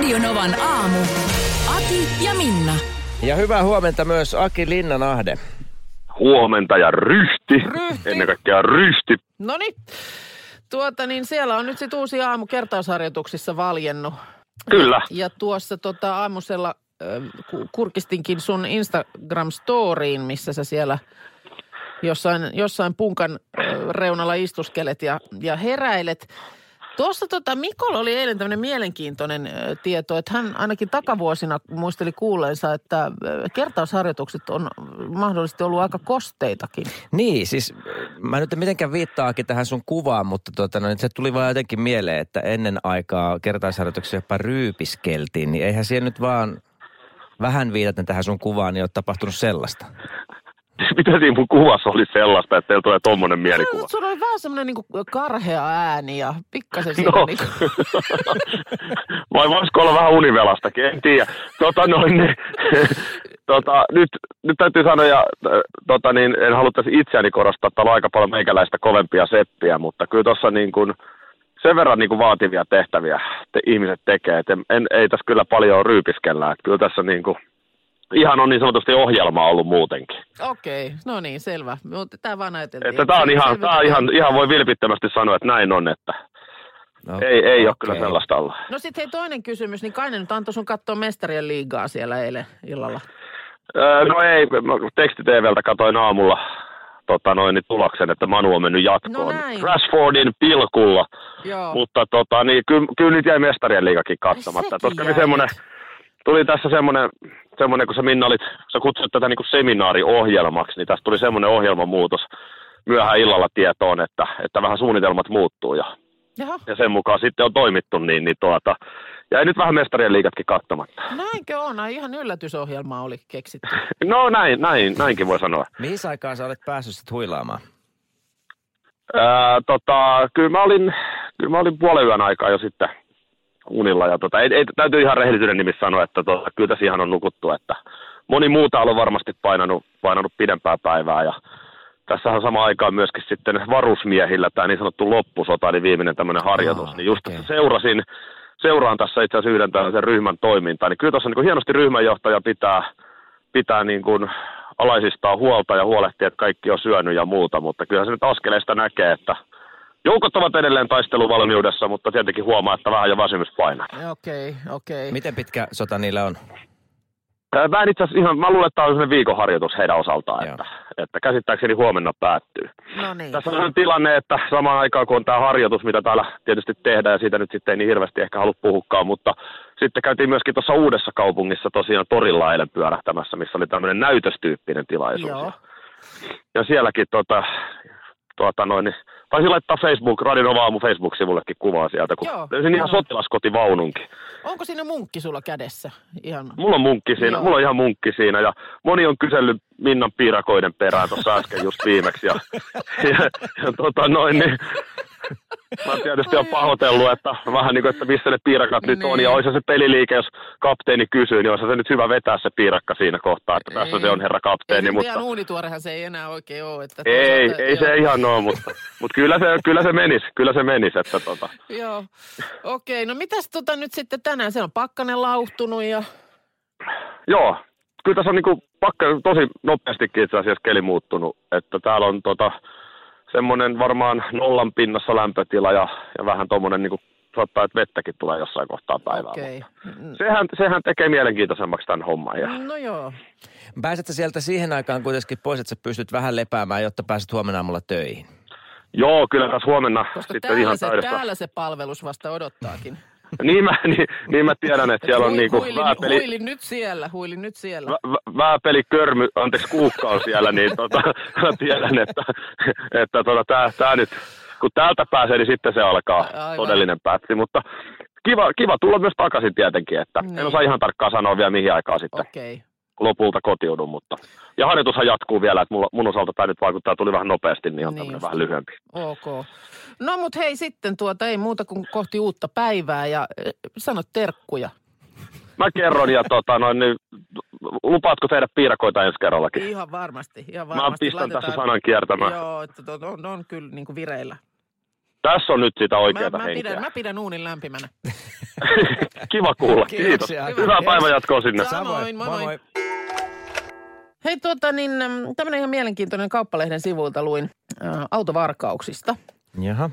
Radionovan aamu. Ati ja Minna. Ja hyvää huomenta myös Aki Linnanahde. huomenta ja ryhti. Ryhti. Ennen kaikkea ryhti. No niin. Tuota, niin siellä on nyt sit uusi aamu kertausharjoituksissa valjennut. Kyllä. Ja tuossa tota, aamusella äh, ku- kurkistinkin sun Instagram-storiin, missä sä siellä jossain, jossain punkan äh, reunalla istuskelet ja, ja heräilet. Tuossa tota, Mikolla oli eilen tämmöinen mielenkiintoinen äh, tieto, että hän ainakin takavuosina muisteli kuulleensa, että kertausharjoitukset on mahdollisesti ollut aika kosteitakin. Niin, siis mä nyt en mitenkään viittaakin tähän sun kuvaan, mutta tuota, no, se tuli vaan jotenkin mieleen, että ennen aikaa kertaisharjoituksia jopa ryypiskeltiin, niin eihän siihen nyt vaan vähän viitaten tähän sun kuvaan, niin tapahtunut sellaista. Mitä siinä mun kuvassa oli sellaista, että teillä tulee tommonen mielikuva? Sulla oli vähän semmoinen niinku karhea ääni ja pikkasen siinä No. niinku... Vai voisiko olla vähän univelastakin, en tiedä. Tota noin, niin, tota, nyt, nyt täytyy sanoa, ja äh, tota, niin, en halua tässä itseäni korostaa, että on aika paljon meikäläistä kovempia seppiä, mutta kyllä tuossa niin kuin, sen verran niin kuin vaativia tehtäviä te, ihmiset tekee, että en, en, ei tässä kyllä paljon ryypiskellä, että kyllä tässä niin kuin, ihan on niin sanotusti ohjelma ollut muutenkin. Okei, no niin, selvä. Mutta tämä vaan ajateltiin. Että tämä on ihan, Selvä- tää on ihan, ihan voi vilpittömästi sanoa, että näin on, että No, ei, ei ole okei. kyllä sellaista ollut. No sitten hei toinen kysymys, niin kai ne nyt antoi sun katsoa mestarien liigaa siellä eilen illalla. Öö, no ei, mä teksti-TVltä katoin aamulla tota noin, niin tuloksen, että Manu on mennyt jatkoon. No näin. Rashfordin pilkulla, Joo. mutta tota, niin, kyllä, kyllä nyt jäi mestarien liigakin katsomatta. jäi. oli semmoinen, tuli tässä semmoinen, semmoinen, kun sä Minna olit, sä kutsut tätä niin seminaariohjelmaksi, niin tässä tuli semmoinen ohjelmamuutos myöhään illalla tietoon, että, että vähän suunnitelmat muuttuu ja, Jaha, ja sen mukaan sitten on toimittu, niin, niin tuota, jäi nyt vähän mestarien liigatkin katsomatta. näinkö on? Ai Ihan yllätysohjelma oli keksitty. No näin, näin, näinkin voi sanoa. Mihin aikaan sä olet päässyt sit huilaamaan? Ää, tota, kyllä mä olin, kyllä mä olin puolen yön aikaa jo sitten unilla. Ja tota, ei, ei, täytyy ihan rehellisyyden nimissä sanoa, että tota, kyllä tässä ihan on nukuttu, että moni muu täällä on varmasti painanut, painanut pidempää päivää. Ja tässä on sama aikaan myöskin sitten varusmiehillä tämä niin sanottu loppusota, eli viimeinen tämmöinen harjoitus, Aa, niin just tässä seurasin, seuraan tässä itse asiassa yhden tällaisen ryhmän toimintaa, niin kyllä tuossa niin kuin hienosti ryhmänjohtaja pitää, pitää niin kuin alaisistaan huolta ja huolehtia, että kaikki on syönyt ja muuta, mutta kyllä se nyt askeleesta näkee, että joukot ovat edelleen taisteluvalmiudessa, mutta tietenkin huomaa, että vähän jo väsymys painaa. Okei, okei. Miten pitkä sota niillä on? Ää, Mä en itse asiassa ihan, mä luulen, että tämä on sellainen viikon harjoitus heidän osaltaan, Joo. että, että käsittääkseni huomenna päättyy. No niin. Tässä on sellainen tilanne, että samaan aikaan kun on tämä harjoitus, mitä täällä tietysti tehdään, ja siitä nyt sitten ei niin hirveästi ehkä halua puhukaan, mutta sitten käytiin myöskin tuossa uudessa kaupungissa tosiaan torilla eilen pyörähtämässä, missä oli tämmöinen näytöstyyppinen tilaisuus. Joo. Ja sielläkin tota, tuota noin, niin, taisin laittaa Facebook, Radionova aamu Facebook-sivullekin kuvaa sieltä, kun Joo, löysin ihan sotilaskotivaununkin. Onko siinä munkki sulla kädessä? Ihan. Mulla on munkki siinä, Joo. mulla on ihan munkki siinä ja moni on kysellyt Minnan piirakoiden perään tuossa äsken just viimeksi ja, ja, ja tota noin niin, Mä tietysti on pahoitellut, että vähän niin kuin, että missä ne piirakat nyt on. Niin. Ja olisi se peliliike, jos kapteeni kysyy, niin olisi se nyt hyvä vetää se piirakka siinä kohtaa, että tässä Ei. se on herra Ei kapteeni. se Mutta uunituorehan se ei enää oikein ole. Että ei, ei se joo. ihan ole, mutta, mutta kyllä, se, kyllä se menisi, kyllä se menisi, että tota. Joo. Okei, no mitäs tota nyt sitten tänään? Se on pakkanen lauhtunut ja... Joo, kyllä tässä on niinku pakka, tosi nopeastikin itse asiassa keli muuttunut, että täällä on tota, semmoinen varmaan nollan pinnassa lämpötila ja, ja vähän tuommoinen niinku, saattaa, että vettäkin tulee jossain kohtaa päivää. Okei. mutta Sehän, sehän tekee mielenkiintoisemmaksi tämän homman. Ja, No joo. Pääset sä sieltä siihen aikaan kuitenkin pois, että sä pystyt vähän lepäämään, jotta pääset huomenna aamulla töihin? joo, kyllä tässä huomenna Koska sitten täällä ihan se, täydessä. täällä se palvelus vasta odottaakin. Niin, mä, niin, niin mä tiedän, että siellä on niinku huilin, vääpeli, huilin nyt siellä, huilin nyt siellä. vä, vä- vääpeli körmy, anteeksi kuukka on siellä, niin tota, mä tiedän, että, että tota, tää, tää nyt, kun täältä pääsee, niin sitten se alkaa Aivan. todellinen pätsi, mutta kiva, kiva tulla myös takaisin tietenkin, että Niin. en osaa ihan tarkkaan sanoa vielä mihin aikaan sitten Okei. Okay. Lopulta kotiudun, mutta ja harjoitushan jatkuu vielä, että mulla, mun osalta tämä nyt vaikuttaa, tuli vähän nopeasti, niin on Niin just. vähän lyhyempi. Ok. No mut hei sitten tuota ei muuta kuin kohti uutta päivää ja äh, sano terkkuja. Mä kerron ja tota, noin, niin, lupaatko tehdä piirakoita ensi kerrallakin? Ihan varmasti, ihan Mä varmasti. pistän tässä sanan kiertämään. Joo, että to, on, on kyllä niin kuin vireillä. Tässä on nyt sitä Mä, oikeaa mä, henkeä. pidän, mä pidän uunin lämpimänä. Kiva kuulla, kiitos. Kiitoksia. Hyvää päivänjatkoa sinne. Samoin, moi moi. Hei tuota niin, tämmöinen ihan mielenkiintoinen kauppalehden sivuilta luin äh, autovarkauksista. Jaha. Äh,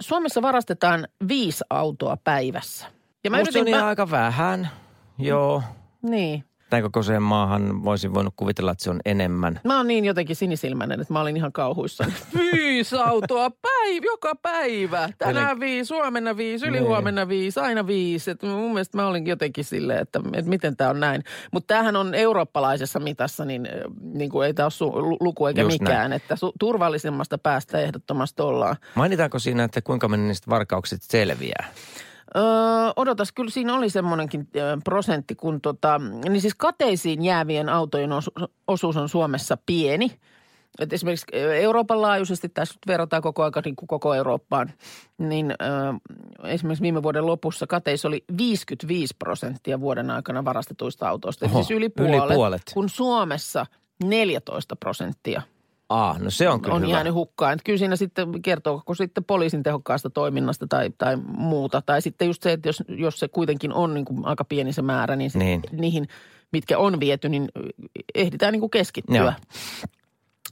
Suomessa varastetaan viisi autoa päivässä. Ja mä Musta se on yritin, ihan mä, aika vähän. Joo. niin, Näin kokoiseen maahan voisin voinut kuvitella, että se on enemmän. mä oon niin jotenkin sinisilmäinen, että mä olin ihan kauhuissani. viisi autoa päivä, joka päivä. Tänään viisi, huomenna viisi, Niin. ylihuomenna viisi, aina viisi. Et mun mielestä mä olin jotenkin silleen, että, että miten tämä on näin. Mutta tämähän on eurooppalaisessa mitassa, niin, äh, niin kuin ei tämä ole luku eikä Just mikään. Että su- turvallisemmasta päästä ehdottomasti ollaan. Mainitaanko siinä, että kuinka moni niistä varkauksista selviää? Öö, odotas, kyllä siinä oli semmoinenkin prosentti, kun tota, niin siis kateisiin jäävien autojen osu, osuus on Suomessa pieni. Et esimerkiksi Euroopan laajuisesti, tässä nyt verrataan koko ajan niin kuin koko Eurooppaan, niin ö, esimerkiksi viime vuoden lopussa kateissa oli 55 prosenttia vuoden aikana varastetuista autoista. Eli Oho, siis yli yli puolet, puolet. kun Suomessa 14 prosenttia Ah, no se on kyllä on hyvä. jäänyt hukkaan. Että kyllä siinä sitten kertooko sitten poliisin tehokkaasta toiminnasta tai, tai muuta. Tai sitten just se, että jos, jos se kuitenkin on niin kuin aika pieni se määrä, niin, sit Niin. niihin, mitkä on viety, niin ehditään niin kuin keskittyä.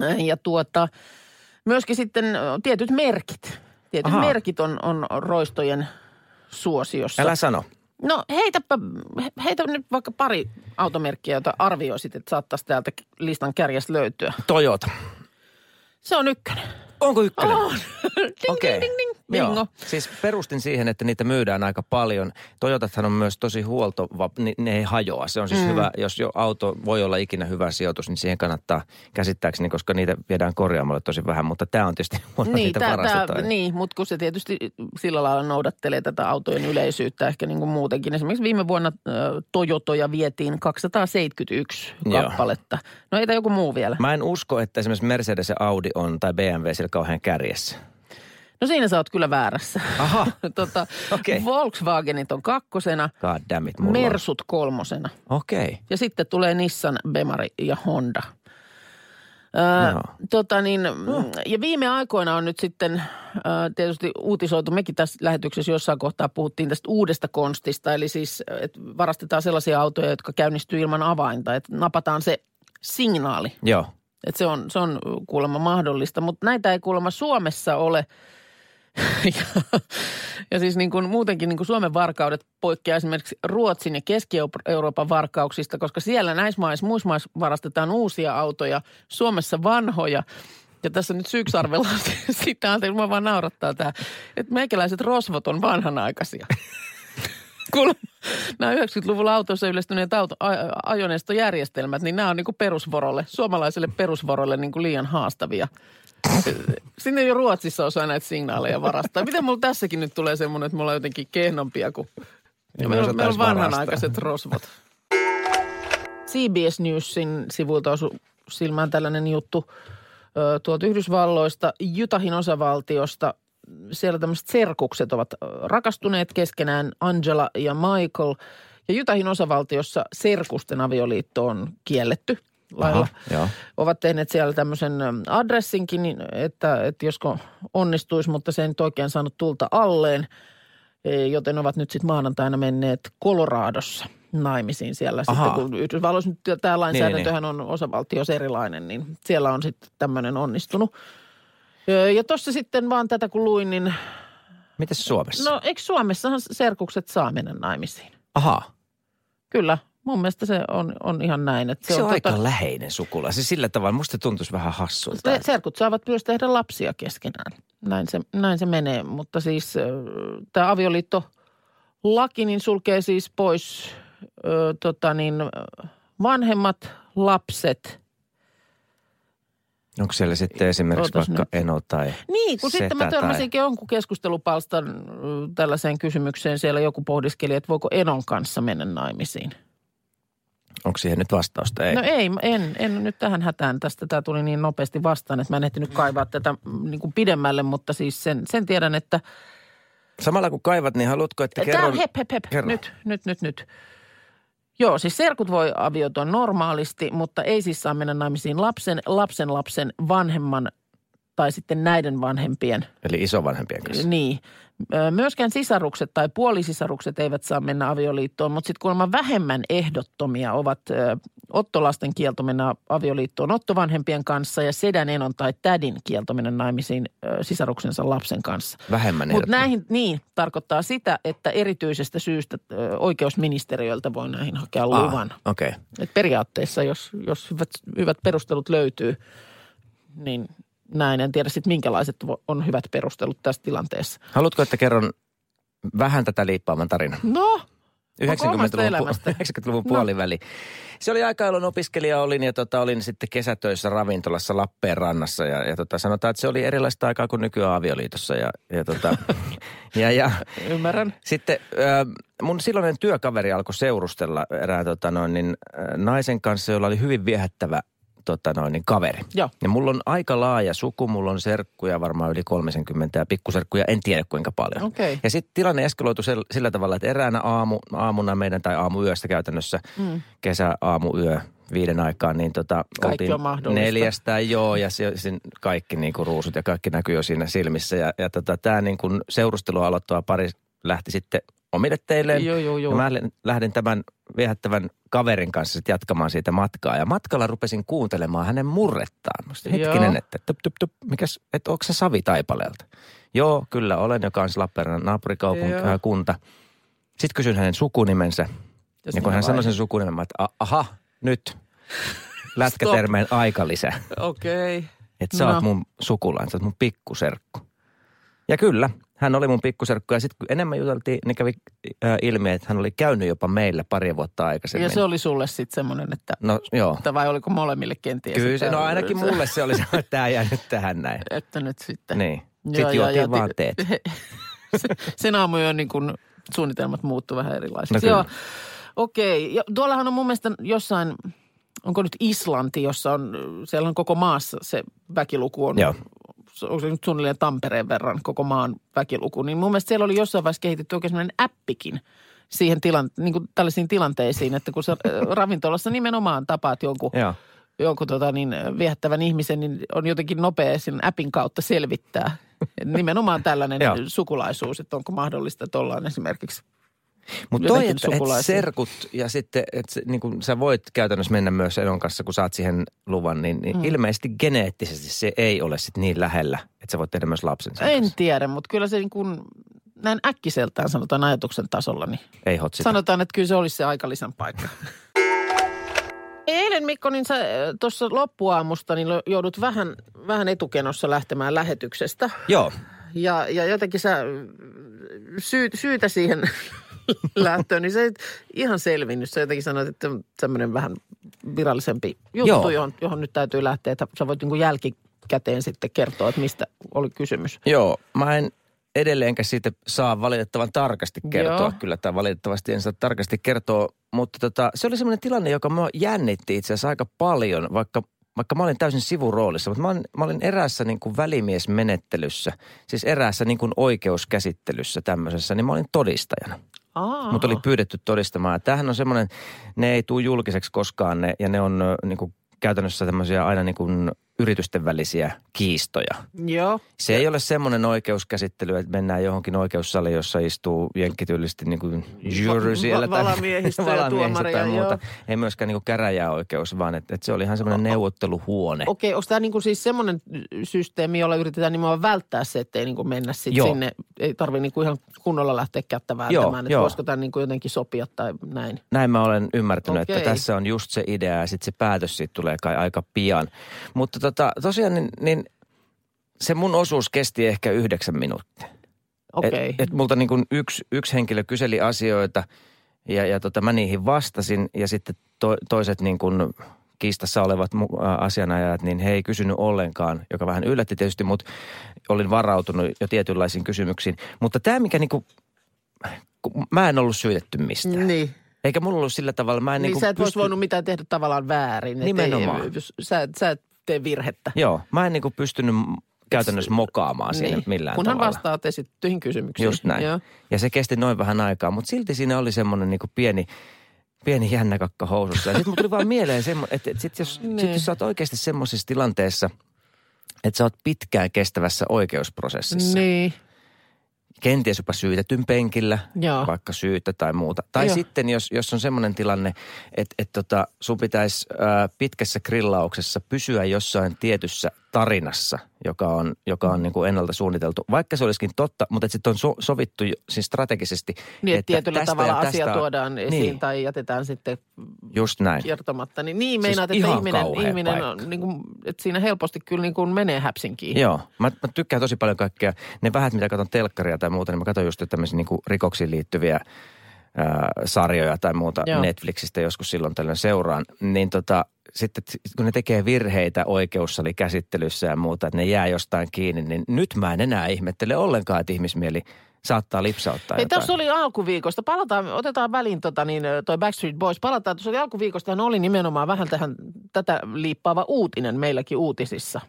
Joo. Ja tuota, myöskin sitten tietyt merkit. Tietyt Ahaa. merkit on, on roistojen suosiossa. Älä sano. No heitäpä, heitä nyt vaikka pari automerkkiä, jota arvioisit, että saattaisi täältä listan kärjestä löytyä. Toyota. Se on ykkönen. Onko ykkönen? On. Ding, Okei. ding, ding, ding. Bingo. Joo. Siis perustin siihen, että niitä myydään aika paljon. Toyotathan on myös tosi huolto, ne, ne ei hajoa. Se on siis mm. hyvä, jos jo auto voi olla ikinä hyvä sijoitus, niin siihen kannattaa käsittääkseni, koska niitä viedään korjaamalle tosi vähän. Mutta tämä on tietysti huono, Niin, niitä tää, tää, niin, mutta kun se tietysti sillä lailla noudattelee tätä autojen yleisyyttä ehkä niin kuin muutenkin. Esimerkiksi viime vuonna Toyotoja vietiin 271 Joo. kappaletta. No ei tämä joku muu vielä. Mä en usko, että esimerkiksi Mercedes ja Audi on, tai BMW siellä kauhean kärjessä. No siinä sä oot kyllä väärässä. Aha. tota, Okei. Volkswagenit on kakkosena, God damn it, mulla Mersut kolmosena. on. Okei. Ja sitten tulee Nissan, Bemari ja Honda. Öö, Joo. tota niin, mm, ja viime aikoina on nyt sitten öö, tietysti uutisoitu, mekin tässä lähetyksessä jossain kohtaa puhuttiin tästä uudesta konstista, eli siis, että varastetaan sellaisia autoja, jotka käynnistyy ilman avainta, että napataan se signaali, Joo. että se on, se on kuulemma mahdollista, mutta näitä ei kuulemma Suomessa ole. ja, ja siis niin kuin muutenkin niin kuin Suomen varkaudet poikkeaa esimerkiksi Ruotsin ja Keski-Euroopan varkauksista, koska siellä näissä maissa, muissa maissa varastetaan uusia autoja, Suomessa vanhoja. Ja tässä nyt syyksi arvellaan sitä, anteeksi, mä vaan naurattaa tämä, että meikäläiset rosvot on vanhanaikaisia. Kuulemma nämä 90-luvulla autoissa yleistyneet auto, ajoneistojärjestelmät, niin nämä on niin kuin perusvorolle, suomalaiselle perusvorolle niin kuin liian haastavia. Sinne jo Ruotsissa osaa näitä signaaleja varastaa. Miten mulla tässäkin nyt tulee semmoinen, että mulla on jotenkin kehnompia kuin... Niin meillä, me on, meillä on vanhanaikaiset rosvot. CBS Newsin sivuilta osui silmään tällainen juttu tuolta Yhdysvalloista, Utahin osavaltiosta. Siellä tämmöiset serkukset ovat rakastuneet keskenään, Angela ja Michael. Ja Utahin osavaltiossa serkusten avioliitto on kielletty lailla. Aha. Ovat tehneet siellä tämmöisen ö, adressinkin, niin että, että josko onnistuisi, mutta se ei nyt oikein saanut tulta alleen. E, Joten ovat nyt sitten maanantaina menneet Koloraadossa naimisiin siellä. Ahaa. Sitten kun Yhdysvalloissa nyt tämä lainsäädäntöhän Niin, on osavaltiossa erilainen, niin siellä on sitten tämmöinen onnistunut. Ja tuossa sitten vaan tätä kun luin, niin Mites Suomessa? no eikö Suomessahan serkukset saa mennä naimisiin? Aha. Kyllä, mun mielestä se on, on ihan näin. Että Se, se on, tota- aika läheinen sukula. Se sillä tavalla, musta tuntuisi vähän hassulta. Se- Serkut saavat myös tehdä lapsia keskenään. Näin se, näin se menee, mutta siis tämä avioliitto laki niin sulkee siis pois ö, tota niin, vanhemmat, lapset Onko siellä sitten esimerkiksi Ootas vaikka nyt. Eno tai Niin, kun sitten mä törmäsinkin jonkun keskustelupalstan tällaiseen kysymykseen. Siellä joku pohdiskeli, että voiko Enon kanssa mennä naimisiin. Onko siihen nyt vastausta? Ei. No ei, en, en nyt tähän hätään. Tästä tämä tuli niin nopeasti vastaan, että mä en ehtinyt kaivaa tätä mm, niin kuin pidemmälle, mutta siis sen, sen tiedän, että... Samalla kun kaivat, niin haluatko, että Tämä kerron... on hep, hep, hep. kerro. Nyt, nyt, nyt, nyt. Joo, siis serkut voi avioitua normaalisti, mutta ei siis saa mennä naimisiin lapsen, lapsen lapsen vanhemman tai sitten näiden vanhempien Eli isovanhempien kanssa. Niin. Myöskään sisarukset tai puolisisarukset eivät saa mennä avioliittoon, mutta sitten kuulemma vähemmän ehdottomia ovat ottolasten kielto mennä avioliittoon ottovanhempien kanssa ja sedän enon tai tädin kielto mennä naimisiin sisaruksensa lapsen kanssa. Vähemmän Mutta näihin, niin, tarkoittaa sitä, että erityisestä syystä oikeusministeriöltä voi näihin hakea Ah, luvan. Okei. Okay. Et periaatteessa, jos, jos hyvät, hyvät perustelut löytyy, niin näin. En tiedä sitten minkälaiset on hyvät perustelut tässä tilanteessa. Haluatko, että kerron vähän tätä liippaaman tarinan? No, 90-luvun, omasta elämästä? 90-luvun No. puoliväli. Se oli aika, jolloin opiskelija olin ja tota, olin sitten kesätöissä ravintolassa Lappeenrannassa ja, ja tota, sanotaan, että se oli erilaista aikaa kuin nykyään avioliitossa ja, ja, tota, ja, ja ymmärrän. sitten äh, mun silloinen työkaveri alkoi seurustella erään tota, noin, niin, äh, naisen kanssa, jolla oli hyvin viehättävä tota, noin, niin, kaveri. Joo. Ja mulla on aika laaja suku, mulla on serkkuja varmaan yli 30 ja pikkuserkkuja en tiedä kuinka paljon. Okei. Ja sitten tilanne eskaloitui sel- sillä tavalla, että eräänä aamu, aamuna meidän, tai aamuyöstä käytännössä, mm. kesäaamuyö viiden aikaan, niin tota, Kaikki on mahdollista. neljästä, joo, ja se, sen kaikki niin kuin ruusut ja kaikki näkyy jo siinä silmissä. Ja, ja tota, tämä niin kuin seurustelua aloittava pari lähti sitten omille teilleen. Joo, joo, joo. Ja mä lähdin tämän viehättävän kaverin kanssa sitten jatkamaan siitä matkaa. Ja matkalla rupesin kuuntelemaan hänen murrettaan. Joo. hetkinen, että tup, tup, tup, mikäs, että onko se Savi Taipaleelta? Joo, kyllä olen, joka on se Lappeenrannan naapurikaupunki, Joo. äh, kunta. Sitten kysyin hänen sukunimensä. Ja Ja, kun hän sanoi sen sukunimen, mä että "A- aha, nyt. Lätkätermeen aikalisä. Okei. Okay. Että sä No. oot mun sukulainen, sä oot mun pikkuserkku. Ja kyllä, hän oli mun pikkuserkku. Ja sitten kun enemmän juteltiin, niin kävi äh, ilmi, että hän oli käynyt jopa meillä pari vuotta aikaisemmin. Ja se oli sulle sitten semmoinen, että, No joo. että vai oliko molemmille kenties? Kyllä se, no ainakin mulle se oli se, että tämä jää nyt tähän näin. Että nyt sitten. Niin. Joo, Sitten joo, juotiin joo. vaan teet. Sen aamujen niin kuin suunnitelmat muuttuu vähän erilaisiksi. No. Joo, okei. Ja tuollahan on mun mielestä jossain, onko nyt Islanti, jossa on, siellä on koko maassa se väkiluku on, Joo. Onko se nyt suunnilleen Tampereen verran koko maan väkiluku, niin mun mielestä siellä oli jossain vaiheessa kehitetty oikein sellainen appikin siihen tilan, niin kuin tällaisiin tilanteisiin, että kun sä äh, ravintolassa nimenomaan tapaat jonkun Joo. jonkun tota, niin, viehättävän ihmisen, niin on jotenkin nopea sen appin kautta selvittää. Nimenomaan tällainen sukulaisuus, että onko mahdollista, että ollaan esimerkiksi Mutta toi, että et serkut ja sitten, että niin kun sä voit käytännössä mennä myös Enon kanssa, kun saat siihen luvan, niin, niin mm. ilmeisesti geneettisesti se ei ole sit niin lähellä, että sä voit tehdä myös lapsen sen En kanssa. tiedä, mutta kyllä se niin kuin, näin äkkiseltään sanotaan ajatuksen tasolla, niin Ei hotsita. sanotaan, että kyllä se olisi se aikalisän paikka. Eilen Mikko, niin sä tuossa loppuaamusta niin joudut vähän, vähän etukenossa lähtemään lähetyksestä. Joo. Ja, ja jotenkin sä syy, syytä siihen lähtöön, niin se ei ihan selvinnyt. Sä jotenkin sanoit, että on tämmöinen vähän virallisempi juttu, johon, johon nyt täytyy lähteä. Että sä voit niin kuin jälkikäteen sitten kertoa, että mistä oli kysymys. Joo, mä en edelleenkä siitä saa valitettavan tarkasti kertoa. Joo. Kyllä, tai valitettavasti en saa tarkasti kertoa. Mutta tota, se oli semmoinen tilanne, joka mua jännitti itse asiassa aika paljon, vaikka, vaikka mä olin täysin sivuroolissa. Mutta mä olin, mä olin eräässä niin kuin välimiesmenettelyssä, siis eräässä niin kuin oikeuskäsittelyssä tämmöisessä, niin mä olin todistajana. Mutta oli pyydetty todistamaan. Tämähän on semmoinen, ne ei tule julkiseksi koskaan ne, ja ne on niin kuin käytännössä tämmöisiä aina niin kuin yritysten välisiä kiistoja. Joo. Se ei ole semmoinen oikeuskäsittely, että mennään johonkin oikeussaliin, jossa istuu jenkkityylisesti niin kuin jury siellä. va- valamiehistö tai ja muuta. joo. Ei myöskään niin kuin käräjäoikeus, vaan että, että se oli ihan semmoinen neuvotteluhuone. Okei, onko tämä niin kuin siis semmoinen systeemi, jolla yritetään nimenomaan välttää se, ettei niin kuin mennä sit Joo. sinne, ei tarvitse niin kuin ihan kunnolla lähteä kättä että joo. voisiko tämä niin kuin jotenkin sopia tai näin. Näin mä olen ymmärtänyt, Okei. että tässä on just se idea ja sitten se päätös siitä tulee kai aika pian. Mutta tota, tosiaan niin, niin se mun osuus kesti ehkä yhdeksän minuuttia. Okei. Et, et multa niin kuin yksi, yksi henkilö kyseli asioita ja, ja tota, mä niihin vastasin ja sitten to, toiset niin kuin kiistassa olevat asianajajat, niin he ei kysynyt ollenkaan, joka vähän yllätti tietysti, mutta olin varautunut jo tietynlaisiin kysymyksiin. Mutta tämä, mikä niinku, mä en ollut syytetty mistään. Niin. Eikä mulla ollut sillä tavalla, mä en Niin niinku sä et pysty- voinut mitään tehdä tavallaan väärin. Nimenomaan. Ei, sä, sä et tee virhettä. Joo, mä en niinku pystynyt käytännössä mokaamaan siinä Niin. millään Kunhan tavalla. vastaat esittyihin kysymyksiin. Just näin. Joo. Ja se kesti noin vähän aikaa, mutta silti siinä oli semmoinen niinku pieni, pieni jännä kakka housussa. Ja sitten mulla tuli vaan mieleen semmoinen, että, että sit jos, sit Niin. jos sä oot oikeasti semmoisessa tilanteessa, että sä oot pitkään kestävässä oikeusprosessissa. Niin. Kenties jopa syytetyn penkillä, Joo. vaikka syytä tai muuta. Tai Joo. sitten jos, jos on semmoinen tilanne, että, että tota, sun pitäisi ää, pitkässä grillauksessa pysyä jossain tietyssä tarinassa, joka on, joka on niin kuin ennalta suunniteltu. Vaikka se olisikin totta, mutta sitten on so, sovittu siis strategisesti. Niin, että tietyllä tästä tavalla ja asia tästä- tuodaan esiin niin, tai jätetään sitten just näin. kertomatta. Niin, niin Siis meinaat, että ihan ihminen, ihminen paikka. on, niin kuin, että siinä helposti kyllä niin kuin menee häpsinkiin. Joo, mä, mä tykkään tosi paljon kaikkea. Ne vähät, mitä katson telkkaria tai muuta, niin mä katson just tämmöisiä niin rikoksiin liittyviä sarjoja tai muuta Joo. Netflixistä joskus silloin tällöin seuraan. Niin tota, sitten kun ne tekee virheitä oikeussalikäsittelyssä ja muuta, että ne jää jostain kiinni, niin nyt mä en enää ihmettele ollenkaan, että ihmismieli saattaa lipsauttaa Hei, tässä oli alkuviikosta. Palataan, otetaan väliin tota, niin, toi Backstreet Boys. Palataan, tuossa oli alkuviikosta, oli nimenomaan vähän tähän, tätä liippaava uutinen meilläkin uutisissa.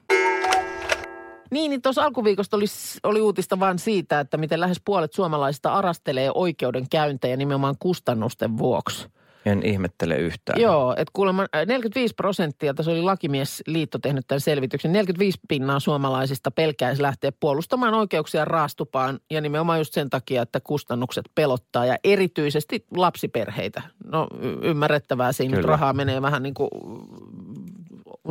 Niin, niin tuossa alkuviikosta oli, oli uutista vain siitä, että miten lähes puolet suomalaisista arastelee oikeudenkäyntejä nimenomaan kustannusten vuoksi. En ihmettele yhtään. Joo, että kuulemma äh, 45 prosenttia, tässä oli Lakimiesliitto tehnyt tämän selvityksen, 45 pinnaa suomalaisista pelkäisi lähteä puolustamaan oikeuksia raastupaan ja nimenomaan just sen takia, että kustannukset pelottaa ja erityisesti lapsiperheitä. No y- ymmärrettävää, siinä Kyllä. rahaa menee vähän niin kuin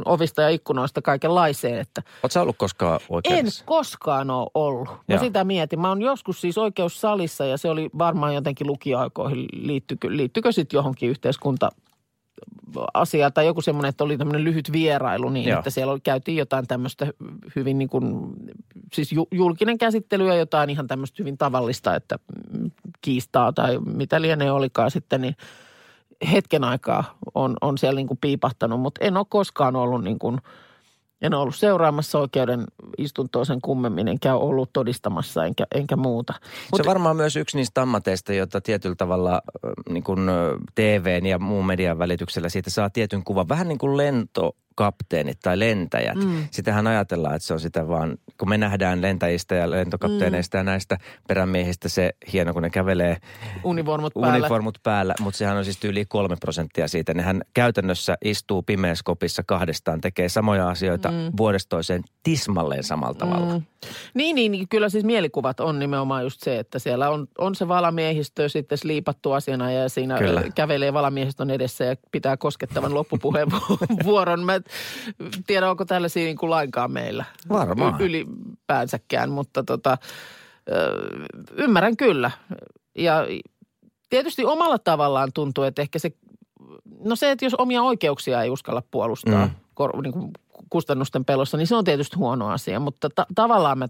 ovista ja ikkunoista kaikenlaiseen, että Oletko ollut koskaan en oikeudessa? koskaan ole ollut. Mä Joo. sitä mietin. Mä oon joskus siis oikeussalissa ja se oli varmaan jotenkin lukioaikoihin. Liittyykö, liittyykö sitten johonkin yhteiskunta asia tai joku semmoinen, että oli tämmöinen lyhyt vierailu niin, Joo. että siellä oli, käytiin jotain tämmöistä hyvin niin kuin, siis ju- julkinen käsittely ja jotain ihan tämmöistä hyvin tavallista, että kiistaa tai mitä lienee olikaan sitten, niin hetken aikaa on, on siellä niin kuin piipahtanut, mutta en ole koskaan ollut niin kuin, en ollut seuraamassa oikeuden istuntoa sen kummemmin, enkä ole ollut todistamassa enkä, enkä muuta. Se on varmaan myös yksi niistä ammateista, jota tietyllä tavalla niin kuin TVn ja muun median välityksellä siitä saa tietyn kuvan. Vähän niin kuin lentokapteenit tai lentäjät. Mm. Sitähän ajatellaan, että se on sitä vaan, kun me nähdään lentäjistä ja lentokapteeneista mm. ja näistä perämiehistä se hieno, kun ne kävelee Univormut päällä. uniformut päällä, mutta sehän on siis yli kolme prosenttia siitä. Nehän käytännössä istuu pimeässä kopissa kahdestaan, tekee samoja asioita mm. vuodesta toiseen tismalleen samalla tavalla. Mm. Niin, niin, niin, kyllä siis mielikuvat on nimenomaan just se, että siellä on, on se valamiehistö sitten sliipattu asiana ja siinä kyllä. kävelee valamiehistön edessä ja pitää koskettavan loppupuheenvuoron. Mä tiedä, onko tällaisia niin kuin lainkaan meillä. Varmaan. Y- ylipäänsäkään, mutta tota, ymmärrän kyllä. Ja tietysti omalla tavallaan tuntuu, että ehkä se, no se, että jos omia oikeuksia ei uskalla puolustaa mm. kor, niin kuin kustannusten pelossa, niin se on tietysti huono asia. Mutta ta- tavallaan mä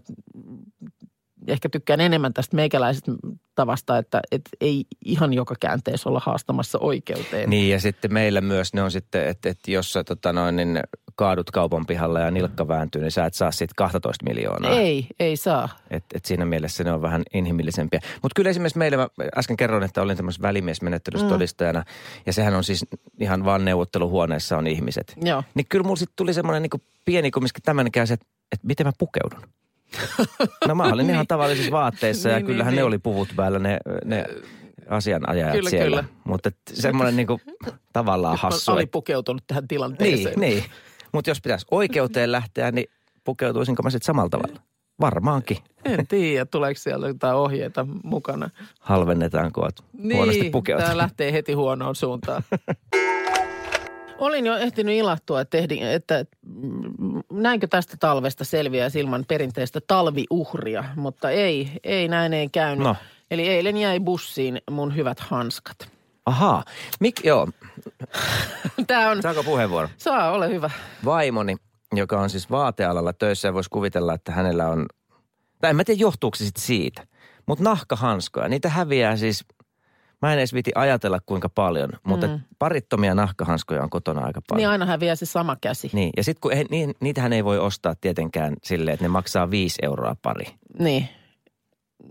ehkä tykkään enemmän tästä meikäläisestä tavasta, että, että ei ihan joka käänteessä olla haastamassa oikeuteen. Niin ja sitten meillä myös ne on sitten, että, että jos sä tota noin, niin kaadut kaupan pihalla ja nilkka vääntyy, niin sä et saa sitten 12 miljoonaa. Ei, ei saa. Et, et siinä mielessä ne on vähän inhimillisempiä. Mutta kyllä esimerkiksi meillä, mä äsken kerroin, että olin tämmöisessä välimiesmenettelyssä mm. todistajana. Ja sehän on siis ihan vaan neuvotteluhuoneessa on ihmiset. Joo. Niin kyllä mulla sitten tuli semmoinen niin pieni komiski tämmöinen se, että, että miten mä pukeudun. No mä olin ihan tavallisissa vaatteissa ja Niin, kyllähän niin, ne niin. oli puvut päällä ne, ne asianajajat Kyllä, siellä. kyllä. Mutta semmoinen niin tavallaan hassu. Oli että- pukeutunut tähän Niin, tilanteeseen. niin. Mutta jos pitäisi oikeuteen lähteä, niin pukeutuisinko mä sitten samalla tavalla? Varmaankin. En tiedä, tuleeko siellä jotain ohjeita mukana. Halvennetaan, kun oot huonosti Niin, pukeutunut. tämä lähtee heti huonoon suuntaan. Olin jo ehtinyt ilahtua, että, ehdin, että näinkö tästä talvesta selviää ilman perinteistä talviuhria, mutta ei, ei näin ei käynyt. No. Eli eilen jäi bussiin mun hyvät hanskat. Ahaa. Mik, joo, Tämä on, saako puheenvuoro? saa ole hyvä. Vaimoni, joka on siis vaatealalla töissä ja voisi kuvitella, että hänellä on, tai en mä tiedä johtuuko se siitä, mutta nahkahanskoja, niitä häviää siis, Mä en edes viti ajatella kuinka paljon, mutta Mm. parittomia nahkahanskoja on kotona aika paljon. Niin aina häviää se sama käsi. Niin, ja sitten kun ei, niin, niitähän ei voi ostaa tietenkään silleen, että ne maksaa viisi euroa pari. Niin.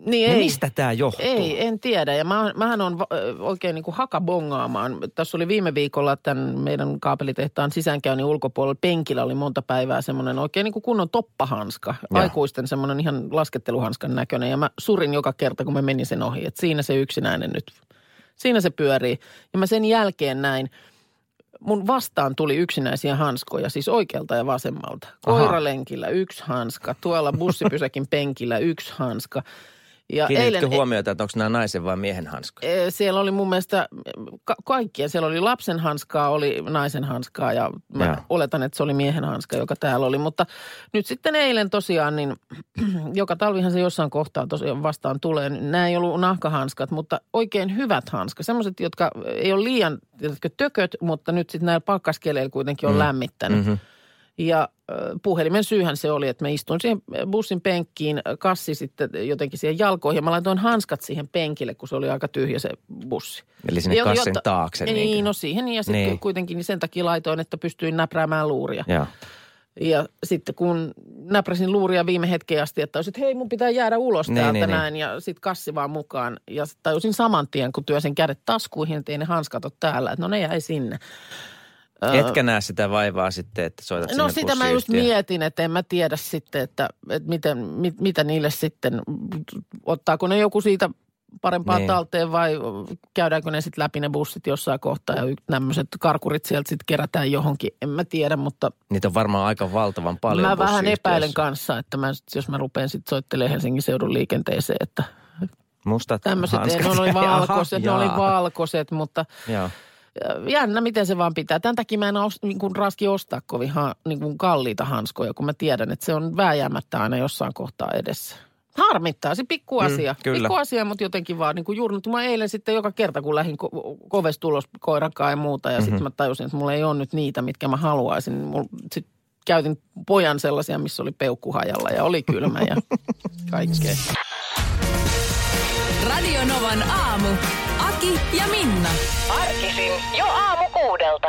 Niin No ei. mistä tämä johtuu? Ei, en tiedä. Ja mä, mähän on oikein niin kuin hakabongaamaan. Tässä oli viime viikolla tämän meidän kaapelitehtaan sisäänkäynnin ulkopuolella penkillä oli monta päivää semmoinen oikein niin kuin kunnon toppahanska. Joo. Aikuisten semmoinen ihan lasketteluhanskan näköinen. Ja mä surin joka kerta, kun mä menin sen ohi. Että siinä se yksinäinen nyt, siinä se pyörii. Ja mä sen jälkeen näin, mun vastaan tuli yksinäisiä hanskoja, siis oikealta ja vasemmalta. Koiralenkillä yksi hanska, tuolla bussipysäkin penkillä yksi hanska. Ja Kiinnititkö eilen, huomiota, että onko nämä naisen vai miehen hanskoja? Eh, Siellä oli mun mielestä ka- kaikkia. Siellä oli lapsen hanskaa, oli naisen hanskaa ja mä Joo. oletan, että se oli miehen hanska, joka täällä oli. Mutta nyt sitten eilen tosiaan, niin joka talvihan se jossain kohtaa tosiaan vastaan tulee. Nämä ei ollut nahkahanskat, mutta oikein hyvät hanskat. Semmoiset, jotka ei ole liian tiedätkö, tököt, mutta nyt sitten näillä pakkaskeleillä kuitenkin on Mm. lämmittänyt. Mhm. Ja puhelimen syyhän se oli, että mä istuin siihen bussin penkkiin, kassi sitten jotenkin siihen jalkoihin ja mä laitoin hanskat siihen penkille, kun se oli aika tyhjä se bussi. Eli sinne Jo- kassin jotta- taakse. Niin, niinkö? no siihen ja sitten Niin. niin. kuitenkin niin sen takia laitoin, että pystyin näpräämään luuria. Joo. Ja sitten kun näpräsin luuria viime hetkeen asti, että olisin, että hei mun pitää jäädä ulos Niin, täältä niin, niin. näin ja sitten kassi vaan mukaan. Ja tajusin saman tien, kun työsin kädet taskuihin, että ei ne hanskat ole täällä, että no ne jäi sinne. Ö, Etkä näe sitä vaivaa sitten, että soitat No sinne sitä mä just mietin, että en mä tiedä sitten, että, että miten, mit, mitä niille sitten, ottaako ne joku siitä parempaa Niin. talteen vai käydäänkö ne sitten läpi ne bussit jossain kohtaa ja tämmöiset karkurit sieltä sitten kerätään johonkin. En mä tiedä, mutta Niitä on varmaan aika valtavan paljon mä vähän epäilen kanssa, että mä, sit- jos mä rupean sitten soittelemaan Helsingin seudun liikenteeseen, että Mustat tämmöiset, ne oli Aha, valkoiset, ne oli valkoiset, mutta Joo. Jännä, miten se vaan pitää. Tämän takia mä en os, niin kuin raski ostaa kovin ha, niin kuin kalliita hanskoja, kun mä tiedän, että se on vääjäämättä aina jossain kohtaa edessä. Harmittaa, se pikku asia. Mm, kyllä. pikku asia, mutta jotenkin vaan niin nyt mä eilen sitten joka kerta, kun lähdin ko- koves tulos koirankaan ja muuta. Ja mm-hmm. sitten mä tajusin, että mulla ei ole nyt niitä, mitkä mä haluaisin. Mulla, sit käytin pojan sellaisia, missä oli peukkuhajalla ja oli kylmä ja kaikkea. Radio Novan aamu. Aki ja Minna. Arkisin jo aamu kuudelta.